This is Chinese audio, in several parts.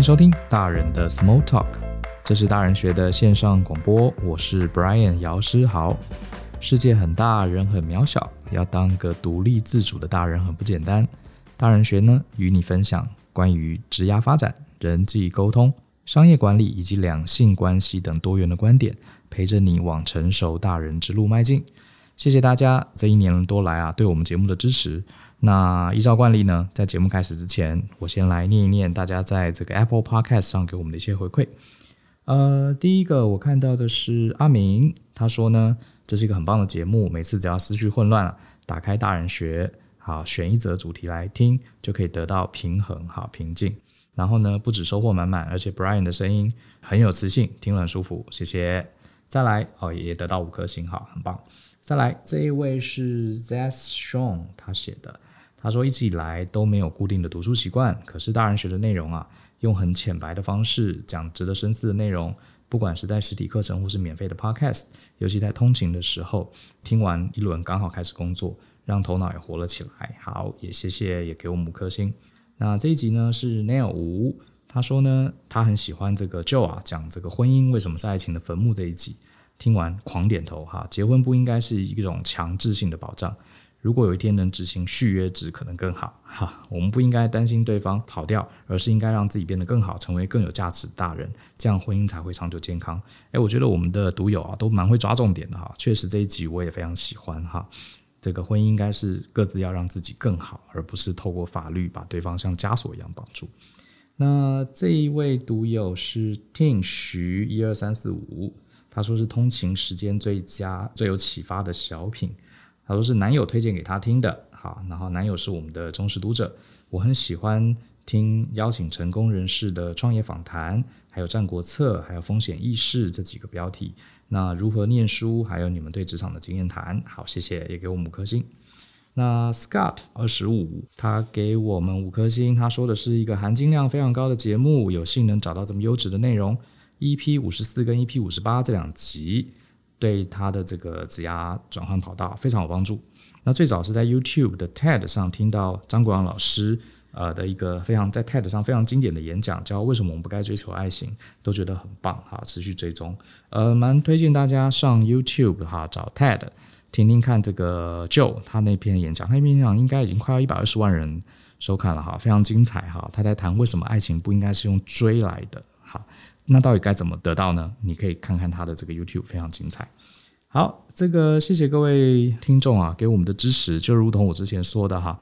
迎收听大人的 Small Talk，这是大人学的线上广播，我是 Brian 姚诗豪。世界很大，人很渺小，要当个独立自主的大人很不简单。大人学呢，与你分享关于职涯发展、人际沟通、商业管理以及两性关系等多元的观点，陪着你往成熟大人之路迈进。谢谢大家这一年多来啊，对我们节目的支持。那依照惯例呢，在节目开始之前，我先来念一念大家在这个 Apple Podcast 上给我们的一些回馈。呃，第一个我看到的是阿明，他说呢，这是一个很棒的节目，每次只要思绪混乱了，打开大人学，好，选一则主题来听，就可以得到平衡，好，平静。然后呢，不止收获满满，而且 Brian 的声音很有磁性，听了很舒服，谢谢。再来，哦，也得到五颗星，好，很棒。再来，这一位是 Zest Sean，他写的，他说一直以来都没有固定的读书习惯，可是大人学的内容啊。用很浅白的方式讲值得深思的内容，不管是在实体课程或是免费的 Podcast，尤其在通勤的时候，听完一轮刚好开始工作，让头脑也活了起来。好，也谢谢，也给我们五颗星。那这一集呢是 Nail 五，他说呢他很喜欢这个 Joe 啊讲这个婚姻为什么是爱情的坟墓这一集，听完狂点头哈，结婚不应该是一种强制性的保障。如果有一天能执行续约值，可能更好哈。我们不应该担心对方跑掉，而是应该让自己变得更好，成为更有价值的大人，这样婚姻才会长久健康。诶，我觉得我们的读友啊都蛮会抓重点的哈。确实这一集我也非常喜欢哈。这个婚姻应该是各自要让自己更好，而不是透过法律把对方像枷锁一样绑住。那这一位读友是 Tin 徐一二三四五，他说是通勤时间最佳、最有启发的小品。他说是男友推荐给他听的，好，然后男友是我们的忠实读者，我很喜欢听邀请成功人士的创业访谈，还有战国策，还有风险意识这几个标题。那如何念书，还有你们对职场的经验谈，好，谢谢，也给我们五颗星。那 Scott 二十五，他给我们五颗星，他说的是一个含金量非常高的节目，有幸能找到这么优质的内容，EP 五十四跟 EP 五十八这两集。对他的这个职涯转换跑道非常有帮助。那最早是在 YouTube 的 TED 上听到张国阳老师呃的一个非常在 TED 上非常经典的演讲，叫为什么我们不该追求爱情，都觉得很棒哈，持续追踪。呃，蛮推荐大家上 YouTube 哈找 TED 听听看这个 Joe 他那篇演讲，他那篇演讲应该已经快要一百二十万人收看了哈，非常精彩哈。他在谈为什么爱情不应该是用追来的哈。那到底该怎么得到呢？你可以看看他的这个 YouTube，非常精彩。好，这个谢谢各位听众啊，给我们的支持。就如同我之前说的哈，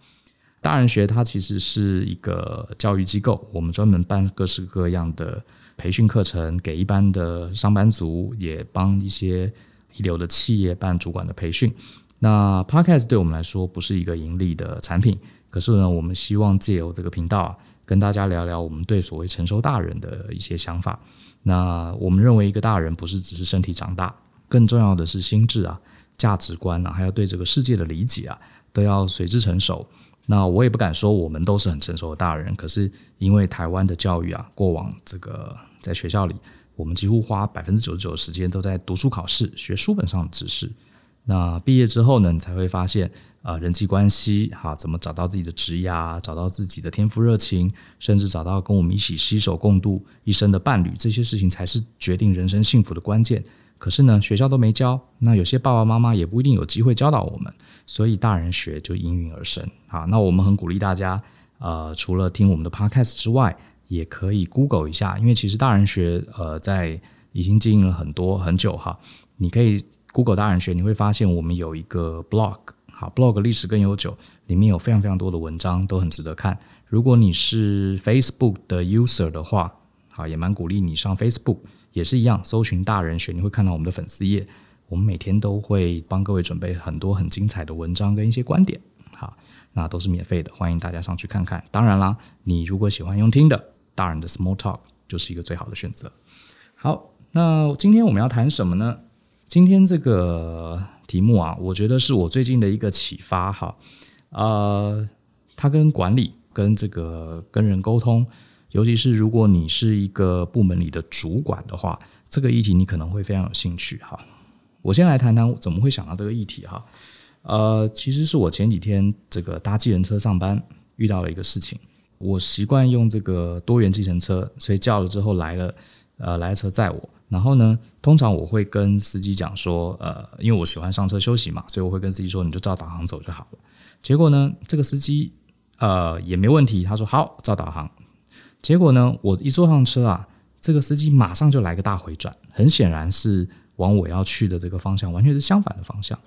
大人学它其实是一个教育机构，我们专门办各式各样的培训课程，给一般的上班族，也帮一些一流的企业办主管的培训。那 Podcast 对我们来说不是一个盈利的产品，可是呢，我们希望借由这个频道啊。跟大家聊聊我们对所谓成熟大人的一些想法。那我们认为一个大人不是只是身体长大，更重要的是心智啊、价值观啊，还有对这个世界的理解啊，都要随之成熟。那我也不敢说我们都是很成熟的大人，可是因为台湾的教育啊，过往这个在学校里，我们几乎花百分之九十九的时间都在读书考试，学书本上的知识。那毕业之后呢，你才会发现啊、人际关系哈，怎么找到自己的职业啊，找到自己的天赋热情，甚至找到跟我们一起携手共度一生的伴侣，这些事情才是决定人生幸福的关键。可是呢，学校都没教，那有些爸爸妈妈也不一定有机会教导我们，所以大人学就应运而生啊。那我们很鼓励大家，呃，除了听我们的 podcast 之外，也可以 Google 一下，因为其实大人学呃在已经经营了很多很久哈，你可以。Google 大人学，你会发现我们有一个 blog，好，blog 历史更悠久，里面有非常非常多的文章，都很值得看。如果你是 Facebook 的 user 的话，好，也蛮鼓励你上 Facebook，也是一样，搜寻大人学，你会看到我们的粉丝页。我们每天都会帮各位准备很多很精彩的文章跟一些观点，好，那都是免费的，欢迎大家上去看看。当然啦，你如果喜欢用听的，大人的 Small Talk 就是一个最好的选择。好，那今天我们要谈什么呢？今天这个题目啊，我觉得是我最近的一个启发哈，呃，它跟管理、跟这个跟人沟通，尤其是如果你是一个部门里的主管的话，这个议题你可能会非常有兴趣哈。我先来谈谈怎么会想到这个议题哈，呃，其实是我前几天这个搭计程车上班遇到了一个事情，我习惯用这个多元计程车，所以叫了之后来了，呃，来车载我。然后呢，通常我会跟司机讲说，呃，因为我喜欢上车休息嘛，所以我会跟司机说，你就照导航走就好了。结果呢，这个司机呃也没问题，他说好，照导航。结果呢，我一坐上车啊，这个司机马上就来个大回转，很显然是往我要去的这个方向，完全是相反的方向。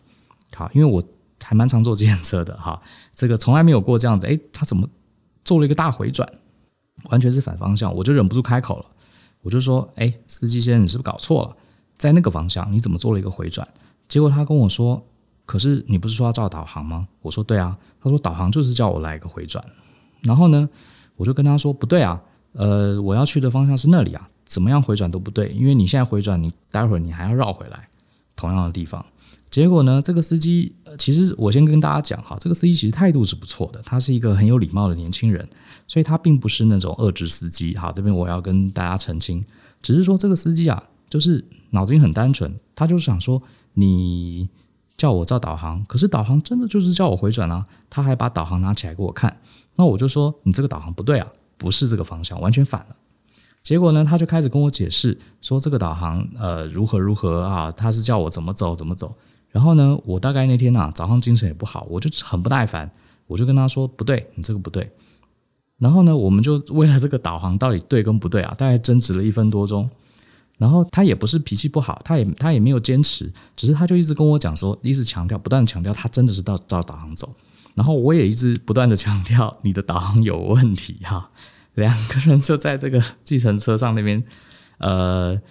好，因为我还蛮常坐这辆车的哈，这个从来没有过这样子，诶，他怎么做了一个大回转，完全是反方向，我就忍不住开口了。我就说，哎，司机先生，你是不是搞错了？在那个方向，你怎么做了一个回转？结果他跟我说，可是你不是说要照导航吗？我说对啊。他说导航就是叫我来一个回转。然后呢，我就跟他说不对啊，呃，我要去的方向是那里啊，怎么样回转都不对，因为你现在回转，你待会儿你还要绕回来，同样的地方。结果呢，这个司机，呃，其实我先跟大家讲哈，这个司机其实态度是不错的，他是一个很有礼貌的年轻人，所以他并不是那种恶质司机。好，这边我要跟大家澄清，只是说这个司机啊，就是脑筋很单纯，他就是想说你叫我照导航，可是导航真的就是叫我回转啊，他还把导航拿起来给我看，那我就说你这个导航不对啊，不是这个方向，完全反了。结果呢，他就开始跟我解释说这个导航呃如何如何啊，他是叫我怎么走怎么走。然后呢，我大概那天啊，早上精神也不好，我就很不耐烦，我就跟他说：“不对，你这个不对。”然后呢，我们就为了这个导航到底对跟不对啊，大概争执了一分多钟。然后他也不是脾气不好，他也他也没有坚持，只是他就一直跟我讲说，一直强调，不断强调他真的是照照导航走。然后我也一直不断的强调你的导航有问题哈。两个人就在这个计程车上那边，呃。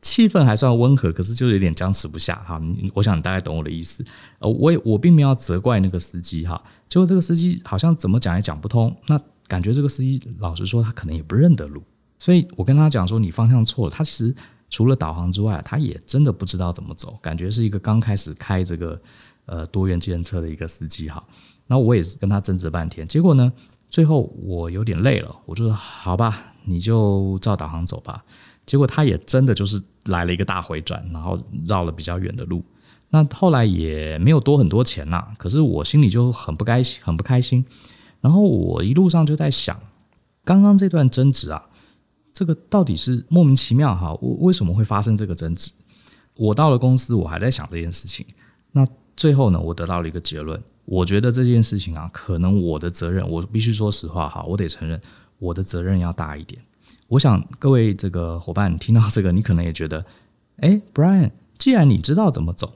气氛还算温和，可是就有点僵持不下哈。我想你大概懂我的意思。呃，我也我并没有责怪那个司机哈。结果这个司机好像怎么讲也讲不通。那感觉这个司机老实说，他可能也不认得路。所以我跟他讲说，你方向错了。他其实除了导航之外，他也真的不知道怎么走。感觉是一个刚开始开这个呃多元计程车的一个司机哈。那我也是跟他争执半天。结果呢，最后我有点累了，我就说好吧，你就照导航走吧。结果他也真的就是来了一个大回转，然后绕了比较远的路。那后来也没有多很多钱呐，可是我心里就很不开心，很不开心。然后我一路上就在想，刚刚这段争执啊，这个到底是莫名其妙哈，为为什么会发生这个争执？我到了公司，我还在想这件事情。那最后呢，我得到了一个结论，我觉得这件事情啊，可能我的责任，我必须说实话哈，我得承认我的责任要大一点。我想各位这个伙伴听到这个，你可能也觉得，哎，Brian，既然你知道怎么走，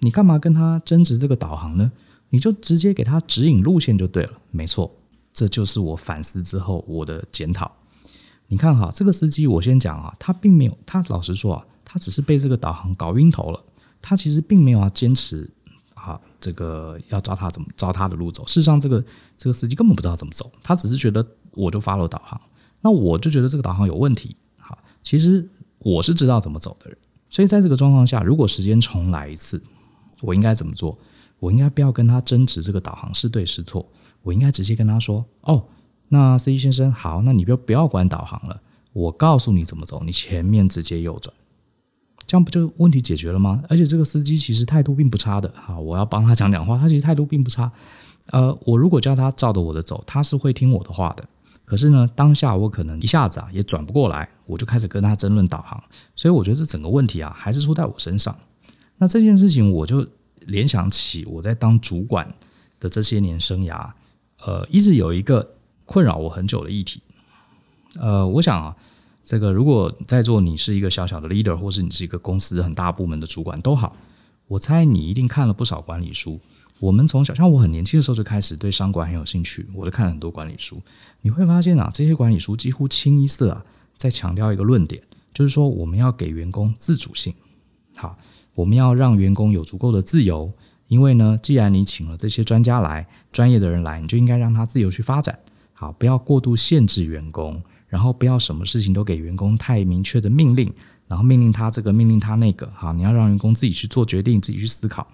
你干嘛跟他争执这个导航呢？你就直接给他指引路线就对了。没错，这就是我反思之后我的检讨。你看哈，这个司机我先讲啊，他并没有，他老实说啊，他只是被这个导航搞晕头了。他其实并没有要坚持啊，这个要照他怎么照他的路走。事实上，这个这个司机根本不知道怎么走，他只是觉得我就 follow 导航。那我就觉得这个导航有问题。好，其实我是知道怎么走的人，所以在这个状况下，如果时间重来一次，我应该怎么做？我应该不要跟他争执这个导航是对是错，我应该直接跟他说：“哦，那司机先生，好，那你就不要管导航了，我告诉你怎么走，你前面直接右转，这样不就问题解决了吗？而且这个司机其实态度并不差的。好，我要帮他讲讲话，他其实态度并不差。呃，我如果叫他照着我的走，他是会听我的话的。”可是呢，当下我可能一下子啊也转不过来，我就开始跟他争论导航，所以我觉得这整个问题啊还是出在我身上。那这件事情我就联想起我在当主管的这些年生涯，呃，一直有一个困扰我很久的议题。呃，我想啊，这个如果在座你是一个小小的 leader，或是你是一个公司很大部门的主管都好，我猜你一定看了不少管理书。我们从小，像我很年轻的时候就开始对商管很有兴趣，我都看了很多管理书。你会发现啊，这些管理书几乎清一色啊，在强调一个论点，就是说我们要给员工自主性。好，我们要让员工有足够的自由，因为呢，既然你请了这些专家来，专业的人来，你就应该让他自由去发展。好，不要过度限制员工，然后不要什么事情都给员工太明确的命令，然后命令他这个，命令他那个。好，你要让员工自己去做决定，自己去思考。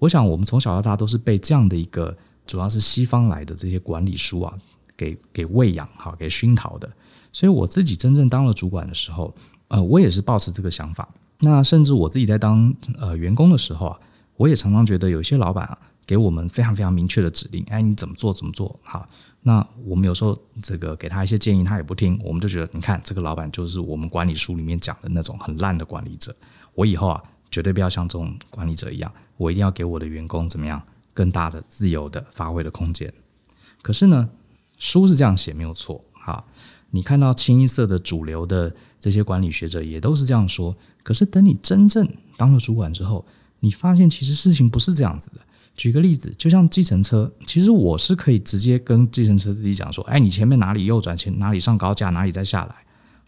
我想，我们从小到大都是被这样的一个，主要是西方来的这些管理书啊，给给喂养哈，给熏陶的。所以我自己真正当了主管的时候，呃，我也是抱持这个想法。那甚至我自己在当呃员工的时候啊，我也常常觉得有些老板啊，给我们非常非常明确的指令，哎，你怎么做怎么做。好，那我们有时候这个给他一些建议，他也不听，我们就觉得，你看这个老板就是我们管理书里面讲的那种很烂的管理者。我以后啊，绝对不要像这种管理者一样，我一定要给我的员工怎么样更大的自由的发挥的空间。可是呢，书是这样写没有错，哈。你看到清一色的主流的这些管理学者也都是这样说，可是等你真正当了主管之后，你发现其实事情不是这样子的。举个例子，就像计程车，其实我是可以直接跟计程车司机讲说：“哎，你前面哪里右转，前哪里上高架，哪里再下来。”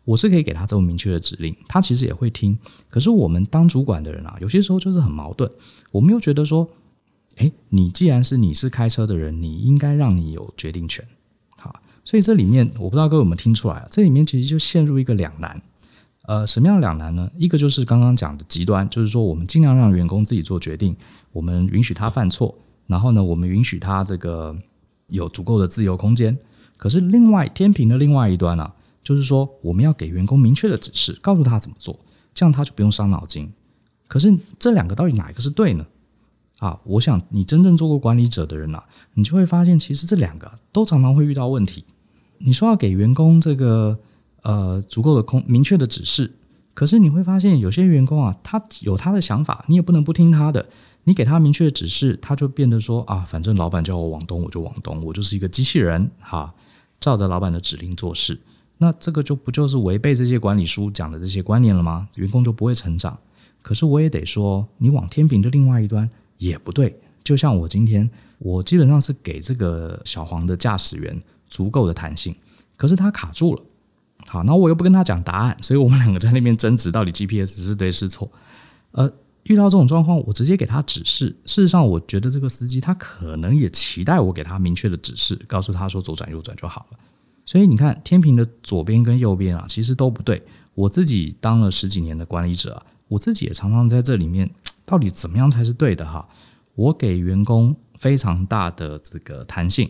我是可以给他这么明确的指令，他其实也会听。可是我们当主管的人啊，有些时候就是很矛盾，我们又觉得说：“哎，你既然是你是开车的人，你应该让你有决定权。”好所以这里面我不知道各位有没有听出来啊？这里面其实就陷入一个两难，呃，什么样两难呢？一个就是刚刚讲的极端，就是说我们尽量让员工自己做决定，我们允许他犯错，然后呢，我们允许他这个有足够的自由空间。可是另外天平的另外一端呢，啊，就是说我们要给员工明确的指示，告诉他怎么做，这样他就不用伤脑筋。可是这两个到底哪一个是对呢？啊，我想你真正做过管理者的人啊，你就会发现，其实这两个都常常会遇到问题。你说要给员工这个呃足够的空明确的指示，可是你会发现有些员工啊，他有他的想法，你也不能不听他的。你给他明确的指示，他就变得说啊，反正老板叫我往东，我就往东，我就是一个机器人哈，照着老板的指令做事。那这个就不就是违背这些管理书讲的这些观念了吗？员工就不会成长。可是我也得说，你往天平的另外一端也不对。就像我今天，我基本上是给这个小黄的驾驶员。足够的弹性，可是他卡住了。好，那我又不跟他讲答案，所以我们两个在那边争执到底 GPS 是对是错。呃，遇到这种状况，我直接给他指示。事实上，我觉得这个司机他可能也期待我给他明确的指示，告诉他说左转右转就好了。所以你看，天平的左边跟右边啊，其实都不对。我自己当了十几年的管理者啊，我自己也常常在这里面，到底怎么样才是对的哈？我给员工非常大的这个弹性。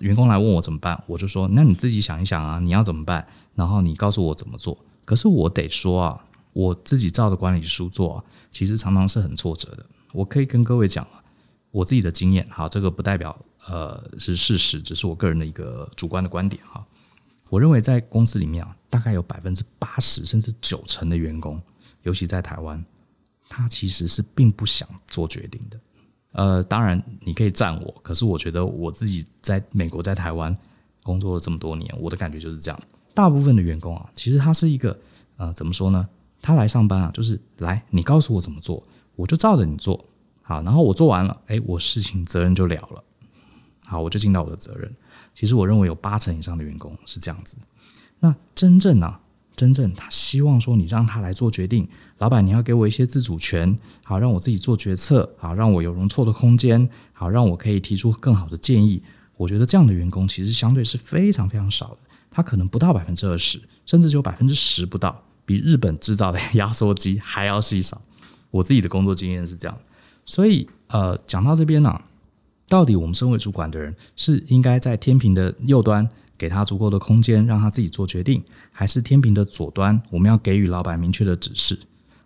员工来问我怎么办，我就说：那你自己想一想啊，你要怎么办？然后你告诉我怎么做。可是我得说啊，我自己照的管理书做啊，其实常常是很挫折的。我可以跟各位讲啊，我自己的经验，好，这个不代表呃是事实，只是我个人的一个主观的观点哈。我认为在公司里面啊，大概有百分之八十甚至九成的员工，尤其在台湾，他其实是并不想做决定的。呃，当然你可以赞我，可是我觉得我自己在美国、在台湾工作了这么多年，我的感觉就是这样。大部分的员工啊，其实他是一个呃，怎么说呢？他来上班啊，就是来你告诉我怎么做，我就照着你做。好，然后我做完了，哎，我事情责任就了了。好，我就尽到我的责任。其实我认为有八成以上的员工是这样子。那真正啊。真正他希望说，你让他来做决定，老板你要给我一些自主权，好让我自己做决策，好让我有容错的空间，好让我可以提出更好的建议。我觉得这样的员工其实相对是非常非常少的，他可能不到百分之二十，甚至只有百分之十不到，比日本制造的压缩机还要稀少。我自己的工作经验是这样，所以呃，讲到这边呢、到底我们身为主管的人是应该在天平的右端，给他足够的空间，让他自己做决定，还是天平的左端，我们要给予老板明确的指示。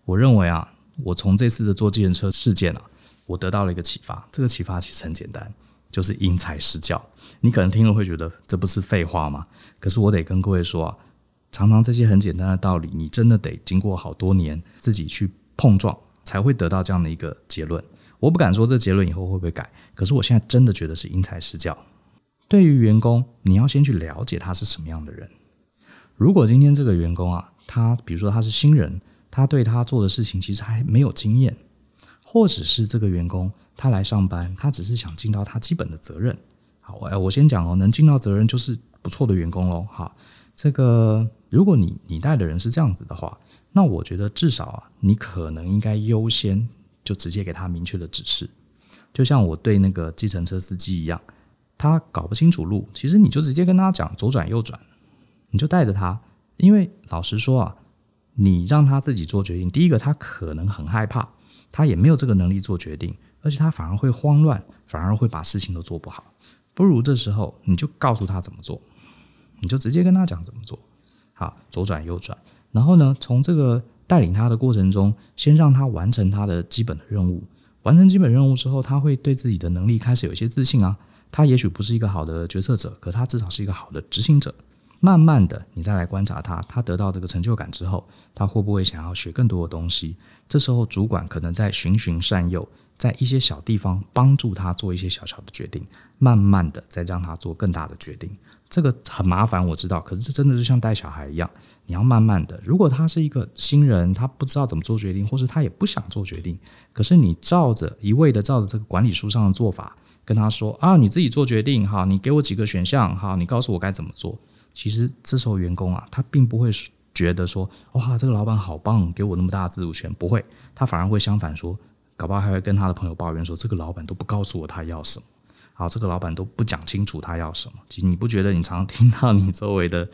我认为啊，我从这次的坐计程车事件啊，我得到了一个启发。这个启发其实很简单，就是因材施教。你可能听了会觉得这不是废话吗？可是我得跟各位说啊，常常这些很简单的道理，你真的得经过好多年自己去碰撞，才会得到这样的一个结论。我不敢说这结论以后会不会改，可是我现在真的觉得是因材施教。对于员工，你要先去了解他是什么样的人。如果今天这个员工啊，他比如说他是新人，他对他做的事情其实还没有经验，或者是这个员工他来上班，他只是想尽到他基本的责任。好，我我先讲哦，能尽到责任就是不错的员工喽。好，这个如果你你带的人是这样子的话，那我觉得至少啊，你可能应该优先就直接给他明确的指示，就像我对那个计程车司机一样。他搞不清楚路，其实你就直接跟他讲左转右转，你就带着他。因为老实说啊，你让他自己做决定，第一个他可能很害怕，他也没有这个能力做决定，而且他反而会慌乱，反而会把事情都做不好。不如这时候你就告诉他怎么做，你就直接跟他讲怎么做。好，左转右转，然后呢，从这个带领他的过程中，先让他完成他的基本的任务。完成基本任务之后，他会对自己的能力开始有一些自信啊。他也许不是一个好的决策者，可他至少是一个好的执行者。慢慢的，你再来观察他，他得到这个成就感之后，他会不会想要学更多的东西？这时候，主管可能在循循善诱，在一些小地方帮助他做一些小小的决定，慢慢的再让他做更大的决定。这个很麻烦，我知道，可是这真的是像带小孩一样，你要慢慢的。如果他是一个新人，他不知道怎么做决定，或是他也不想做决定，可是你照着一味的照着这个管理书上的做法跟他说啊，你自己做决定哈，你给我几个选项哈，你告诉我该怎么做。其实这时候员工啊，他并不会觉得说，哇，这个老板好棒，给我那么大的自主权，不会，他反而会相反说，搞不好还会跟他的朋友抱怨说，这个老板都不告诉我他要什么，好，这个老板都不讲清楚他要什么。其实你不觉得你常常听到你周围的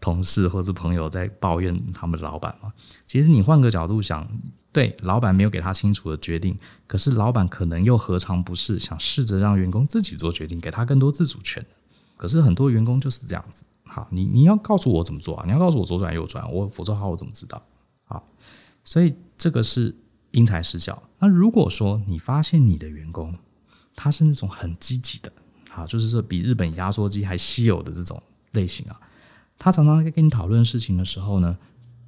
同事或是朋友在抱怨他们的老板吗？其实你换个角度想，对，老板没有给他清楚的决定，可是老板可能又何尝不是想试着让员工自己做决定，给他更多自主权？可是很多员工就是这样子。好，你你要告诉我怎么做啊？你要告诉我左转右转，我否则的话我怎么知道？好，所以这个是因材施教。那如果说你发现你的员工他是那种很积极的，啊，就是说比日本压缩机还稀有的这种类型啊，他常常在跟你讨论事情的时候呢，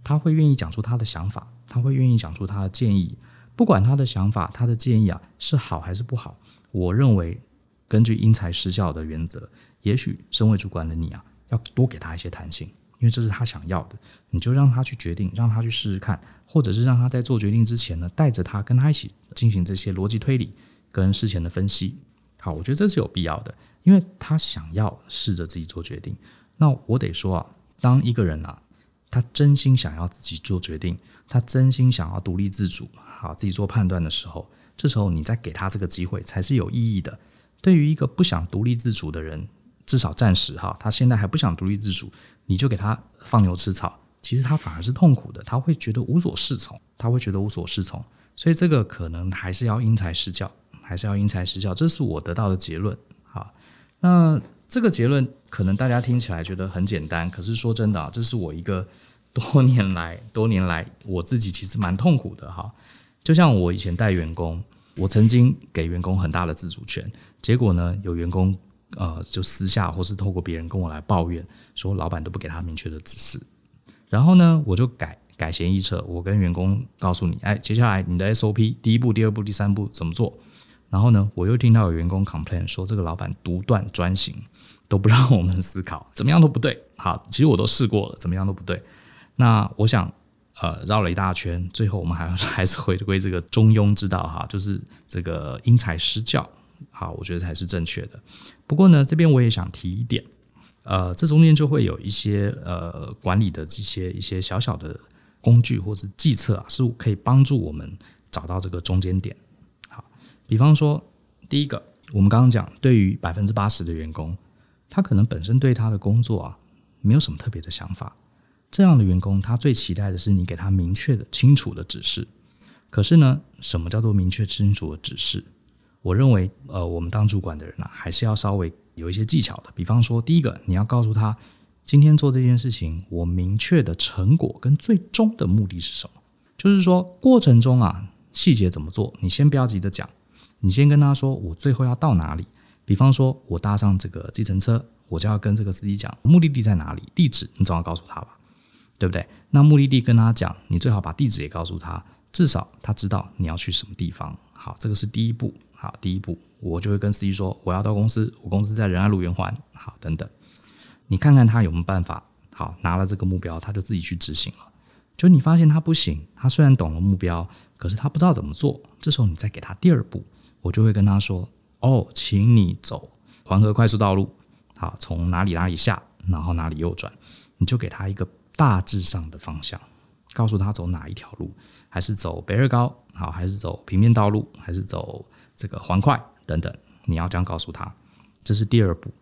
他会愿意讲出他的想法，他会愿意讲出他的建议，不管他的想法、他的建议啊是好还是不好，我认为根据因材施教的原则，也许身为主管的你啊。要多给他一些弹性，因为这是他想要的，你就让他去决定，让他去试试看，或者是让他在做决定之前呢，带着他跟他一起进行这些逻辑推理跟事前的分析。好，我觉得这是有必要的，因为他想要试着自己做决定。那我得说啊，当一个人啊，他真心想要自己做决定，他真心想要独立自主，好，自己做判断的时候，这时候你再给他这个机会才是有意义的。对于一个不想独立自主的人。至少暂时哈，他现在还不想独立自主，你就给他放牛吃草，其实他反而是痛苦的，他会觉得无所适从，他会觉得无所适从，所以这个可能还是要因材施教，还是要因材施教，这是我得到的结论。哈，那这个结论可能大家听起来觉得很简单，可是说真的啊，这是我一个多年来 多年来我自己其实蛮痛苦的哈。就像我以前带员工，我曾经给员工很大的自主权，结果呢，有员工。呃，就私下或是透过别人跟我来抱怨，说老板都不给他明确的指示，然后呢，我就改改弦易辙，我跟员工告诉你，哎，接下来你的 SOP 第一步、第二步、第三步怎么做？然后呢，我又听到有员工 complain 说，这个老板独断专行，都不让我们思考，怎么样都不对。好，其实我都试过了，怎么样都不对。那我想，呃，绕了一大圈，最后我们还 还是回归这个中庸之道哈，就是这个因材施教。好，我觉得才是正确的。不过呢，这边我也想提一点，呃，这中间就会有一些呃管理的一些一些小小的工具或者计策啊，是可以帮助我们找到这个中间点。好，比方说，第一个，我们刚刚讲，对于百分之八十的员工，他可能本身对他的工作啊没有什么特别的想法，这样的员工，他最期待的是你给他明确的、清楚的指示。可是呢，什么叫做明确、清楚的指示？我认为，呃，我们当主管的人啊，还是要稍微有一些技巧的。比方说，第一个，你要告诉他，今天做这件事情，我明确的成果跟最终的目的是什么。就是说，过程中啊，细节怎么做，你先不要急着讲，你先跟他说，我最后要到哪里。比方说，我搭上这个计程车，我就要跟这个司机讲，目的地在哪里，地址你总要告诉他吧，对不对？那目的地跟他讲，你最好把地址也告诉他，至少他知道你要去什么地方。好，这个是第一步。好，第一步，我就会跟司机说，我要到公司，我公司在仁爱路圆环。好，等等，你看看他有没有办法。好，拿了这个目标，他就自己去执行了。就你发现他不行，他虽然懂了目标，可是他不知道怎么做。这时候你再给他第二步，我就会跟他说：哦，请你走环河快速道路。好，从哪里哪里下，然后哪里右转，你就给他一个大致上的方向，告诉他走哪一条路，还是走北二高，好，还是走平面道路，还是走。这个环快等等，你要这样告诉他，这是第二步。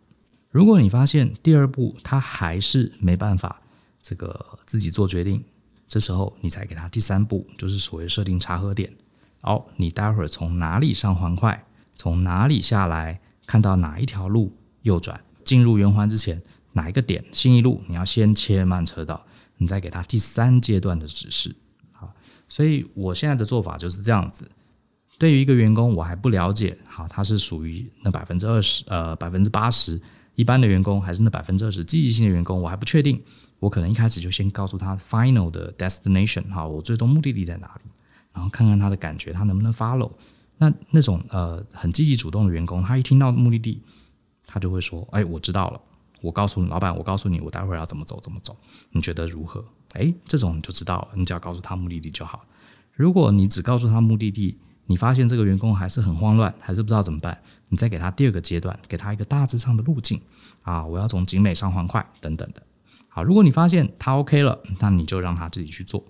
如果你发现第二步他还是没办法这个自己做决定，这时候你才给他第三步，就是所谓设定查核点。好，你待会儿从哪里上环快，从哪里下来，看到哪一条路右转，进入圆环之前哪一个点新一路，你要先切慢车道，你再给他第三阶段的指示。好，所以我现在的做法就是这样子。对于一个员工，我还不了解，好，他是属于那百分之二十，呃，百分之八十一般的员工，还是那百分之二十积极性的员工，我还不确定。我可能一开始就先告诉他 final 的 destination，哈，我最终目的地在哪里，然后看看他的感觉，他能不能 follow。那那种呃很积极主动的员工，他一听到目的地，他就会说，哎，我知道了，我告诉你老板，我告诉你，我待会儿要怎么走，怎么走，你觉得如何？哎，这种你就知道了，你只要告诉他目的地就好。如果你只告诉他目的地，你发现这个员工还是很慌乱，还是不知道怎么办，你再给他第二个阶段，给他一个大致上的路径啊，我要从景美上环快等等的。好，如果你发现他 OK 了，那你就让他自己去做。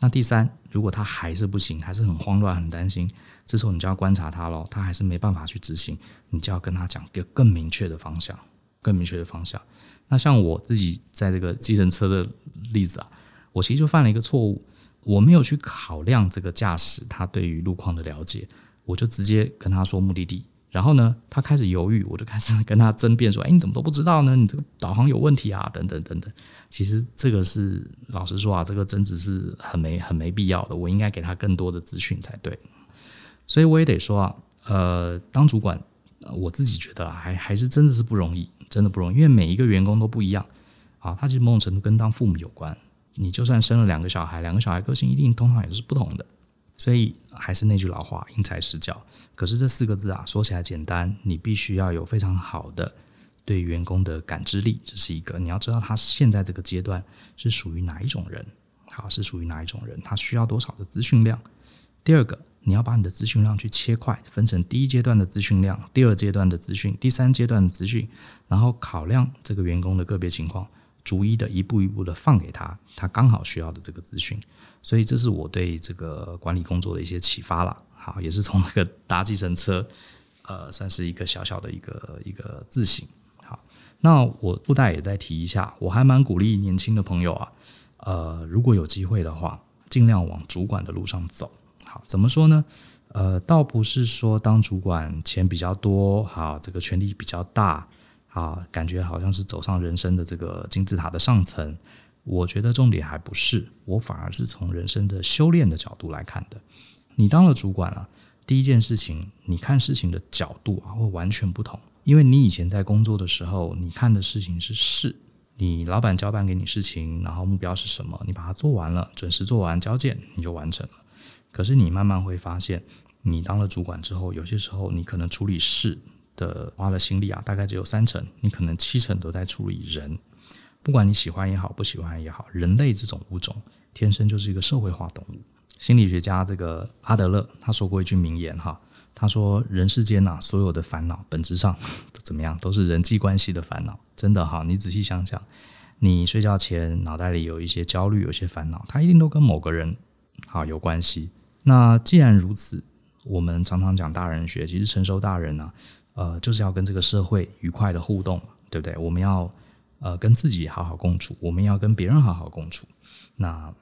那第三，如果他还是不行，还是很慌乱、很担心，这时候你就要观察他咯，他还是没办法去执行，你就要跟他讲一个更明确的方向，更明确的方向。那像我自己在这个计程车的例子啊，我其实就犯了一个错误，我没有去考量这个驾驶他对于路况的了解，我就直接跟他说目的地。然后呢，他开始犹豫，我就开始跟他争辩说：“哎，你怎么都不知道呢？你这个导航有问题啊，等等等等。”其实这个是老实说啊，这个争执是很没很没必要的。我应该给他更多的资讯才对。所以我也得说啊，呃，当主管，我自己觉得还还是真的是不容易，真的不容易，因为每一个员工都不一样啊。他其实某种程度跟当父母有关。你就算生了两个小孩，两个小孩个性一定通常也是不同的。所以还是那句老话，因材施教。可是这四个字啊，说起来简单，你必须要有非常好的对员工的感知力，这是一个。你要知道他现在这个阶段是属于哪一种人，好，是属于哪一种人，他需要多少的资讯量。第二个，你要把你的资讯量去切块，分成第一阶段的资讯量，第二阶段的资讯，第三阶段的资讯，然后考量这个员工的个别情况。逐一的一步一步的放给他，他刚好需要的这个资讯，所以这是我对这个管理工作的一些启发了。好，也是从这个搭计程车，呃，算是一个小小的一个一个自省。好，那我附带也再提一下，我还蛮鼓励年轻的朋友啊，呃，如果有机会的话，尽量往主管的路上走。好，怎么说呢？呃，倒不是说当主管钱比较多，好，这个权力比较大。啊，感觉好像是走上人生的这个金字塔的上层。我觉得重点还不是，我反而是从人生的修炼的角度来看的。你当了主管了，第一件事情，你看事情的角度啊会完全不同。因为你以前在工作的时候，你看的事情是事，你老板交办给你事情，然后目标是什么，你把它做完了，准时做完交件，你就完成了。可是你慢慢会发现，你当了主管之后，有些时候你可能处理事。的花了心力啊，大概只有三成，你可能七成都在处理人。不管你喜欢也好，不喜欢也好，人类这种物种天生就是一个社会化动物。心理学家这个阿德勒他说过一句名言哈，他说人世间呐所有的烦恼本质上 怎么样，都是人际关系的烦恼。真的哈，你仔细想想，你睡觉前脑袋里有一些焦虑，有些烦恼，它一定都跟某个人好有关系。那既然如此，我们常常讲大人学，其实成熟大人呢。呃，就是要跟这个社会愉快的互动，对不对？我们要呃跟自己好好共处，我们要跟别人好好共处。那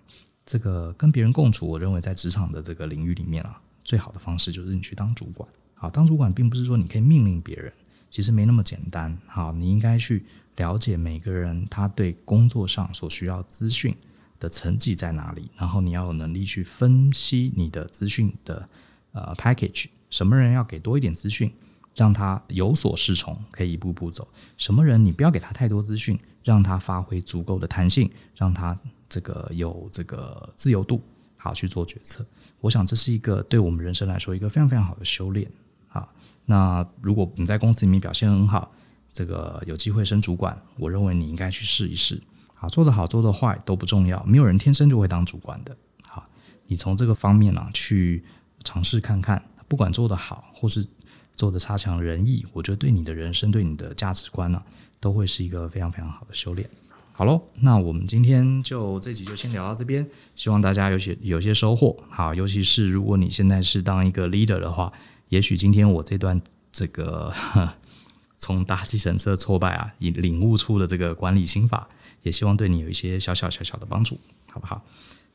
这个跟别人共处，我认为在职场的这个领域里面啊，最好的方式就是你去当主管。好，当主管并不是说你可以命令别人，其实没那么简单。好，你应该去了解每个人他对工作上所需要资讯的层级在哪里，然后你要有能力去分析你的资讯的呃 package，什么人要给多一点资讯。让他有所适从，可以一步步走。什么人你不要给他太多资讯，让他发挥足够的弹性，让他这个有这个自由度，好去做决策。我想这是一个对我们人生来说一个非常非常好的修炼。啊，那如果你在公司里面表现很好，这个有机会升主管，我认为你应该去试一试。好，做得好做得坏都不重要，没有人天生就会当主管的。好，你从这个方面呢、去尝试看看，不管做得好或是。做的差强人意，我觉得对你的人生、对你的价值观呢、都会是一个非常非常好的修炼。好喽，那我们今天就这集就先聊到这边，希望大家有些有些收获。好，尤其是如果你现在是当一个 leader 的话，也许今天我这段这个从搭计程车挫败啊，以领悟出的这个管理心法，也希望对你有一些小小小小的帮助，好不好？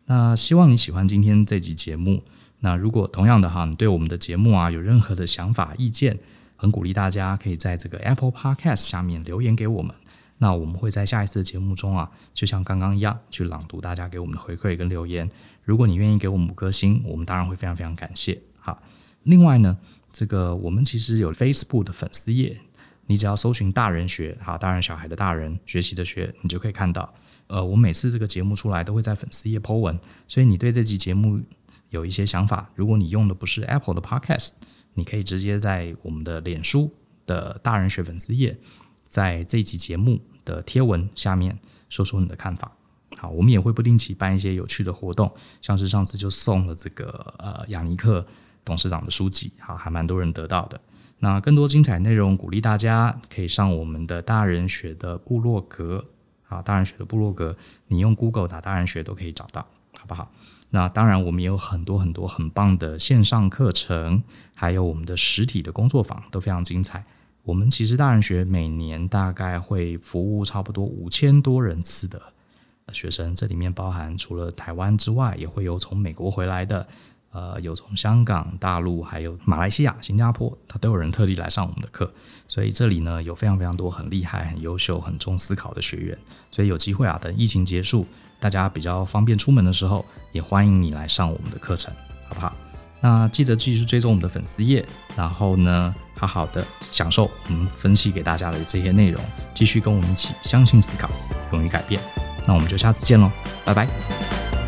那希望你喜欢今天这集节目。那如果同样的哈，你对我们的节目啊有任何的想法意见，很鼓励大家可以在这个 Apple Podcast 下面留言给我们。那我们会在下一次的节目中啊，就像刚刚一样，去朗读大家给我们的回馈跟留言。如果你愿意给我们五颗星，我们当然会非常非常感谢。哈，另外呢，这个我们其实有 Facebook 的粉丝页，你只要搜寻“大人学”哈，大人小孩的大人学习的学，你就可以看到。呃，我每次这个节目出来都会在粉丝页 po 文，所以你对这集节目有一些想法，如果你用的不是 Apple 的 Podcast，你可以直接在我们的脸书的大人学粉丝页，在这集节目的贴文下面说说你的看法。好，我们也会不定期办一些有趣的活动，像是上次就送了这个呃雅尼克董事长的书籍，好，还蛮多人得到的。那更多精彩内容，鼓励大家可以上我们的大人学的部落格，啊，大人学的部落格，你用 Google 打大人学都可以找到，好不好？那当然，我们也有很多很多很棒的线上课程，还有我们的实体的工作坊都非常精彩。我们其实大人学每年大概会服务差不多五千多人次的学生，这里面包含除了台湾之外，也会有从美国回来的，呃，有从香港、大陆，还有马来西亚、新加坡，他都有人特地来上我们的课。所以这里呢，有非常非常多很厉害、很优秀、很重思考的学员。所以有机会啊，等疫情结束，大家比较方便出门的时候，也欢迎你来上我们的课程，好不好？那记得继续追踪我们的粉丝页，然后呢，好好的享受我们分析给大家的这些内容，继续跟我们一起相信、思考、勇于改变。那我们就下次见喽，拜拜。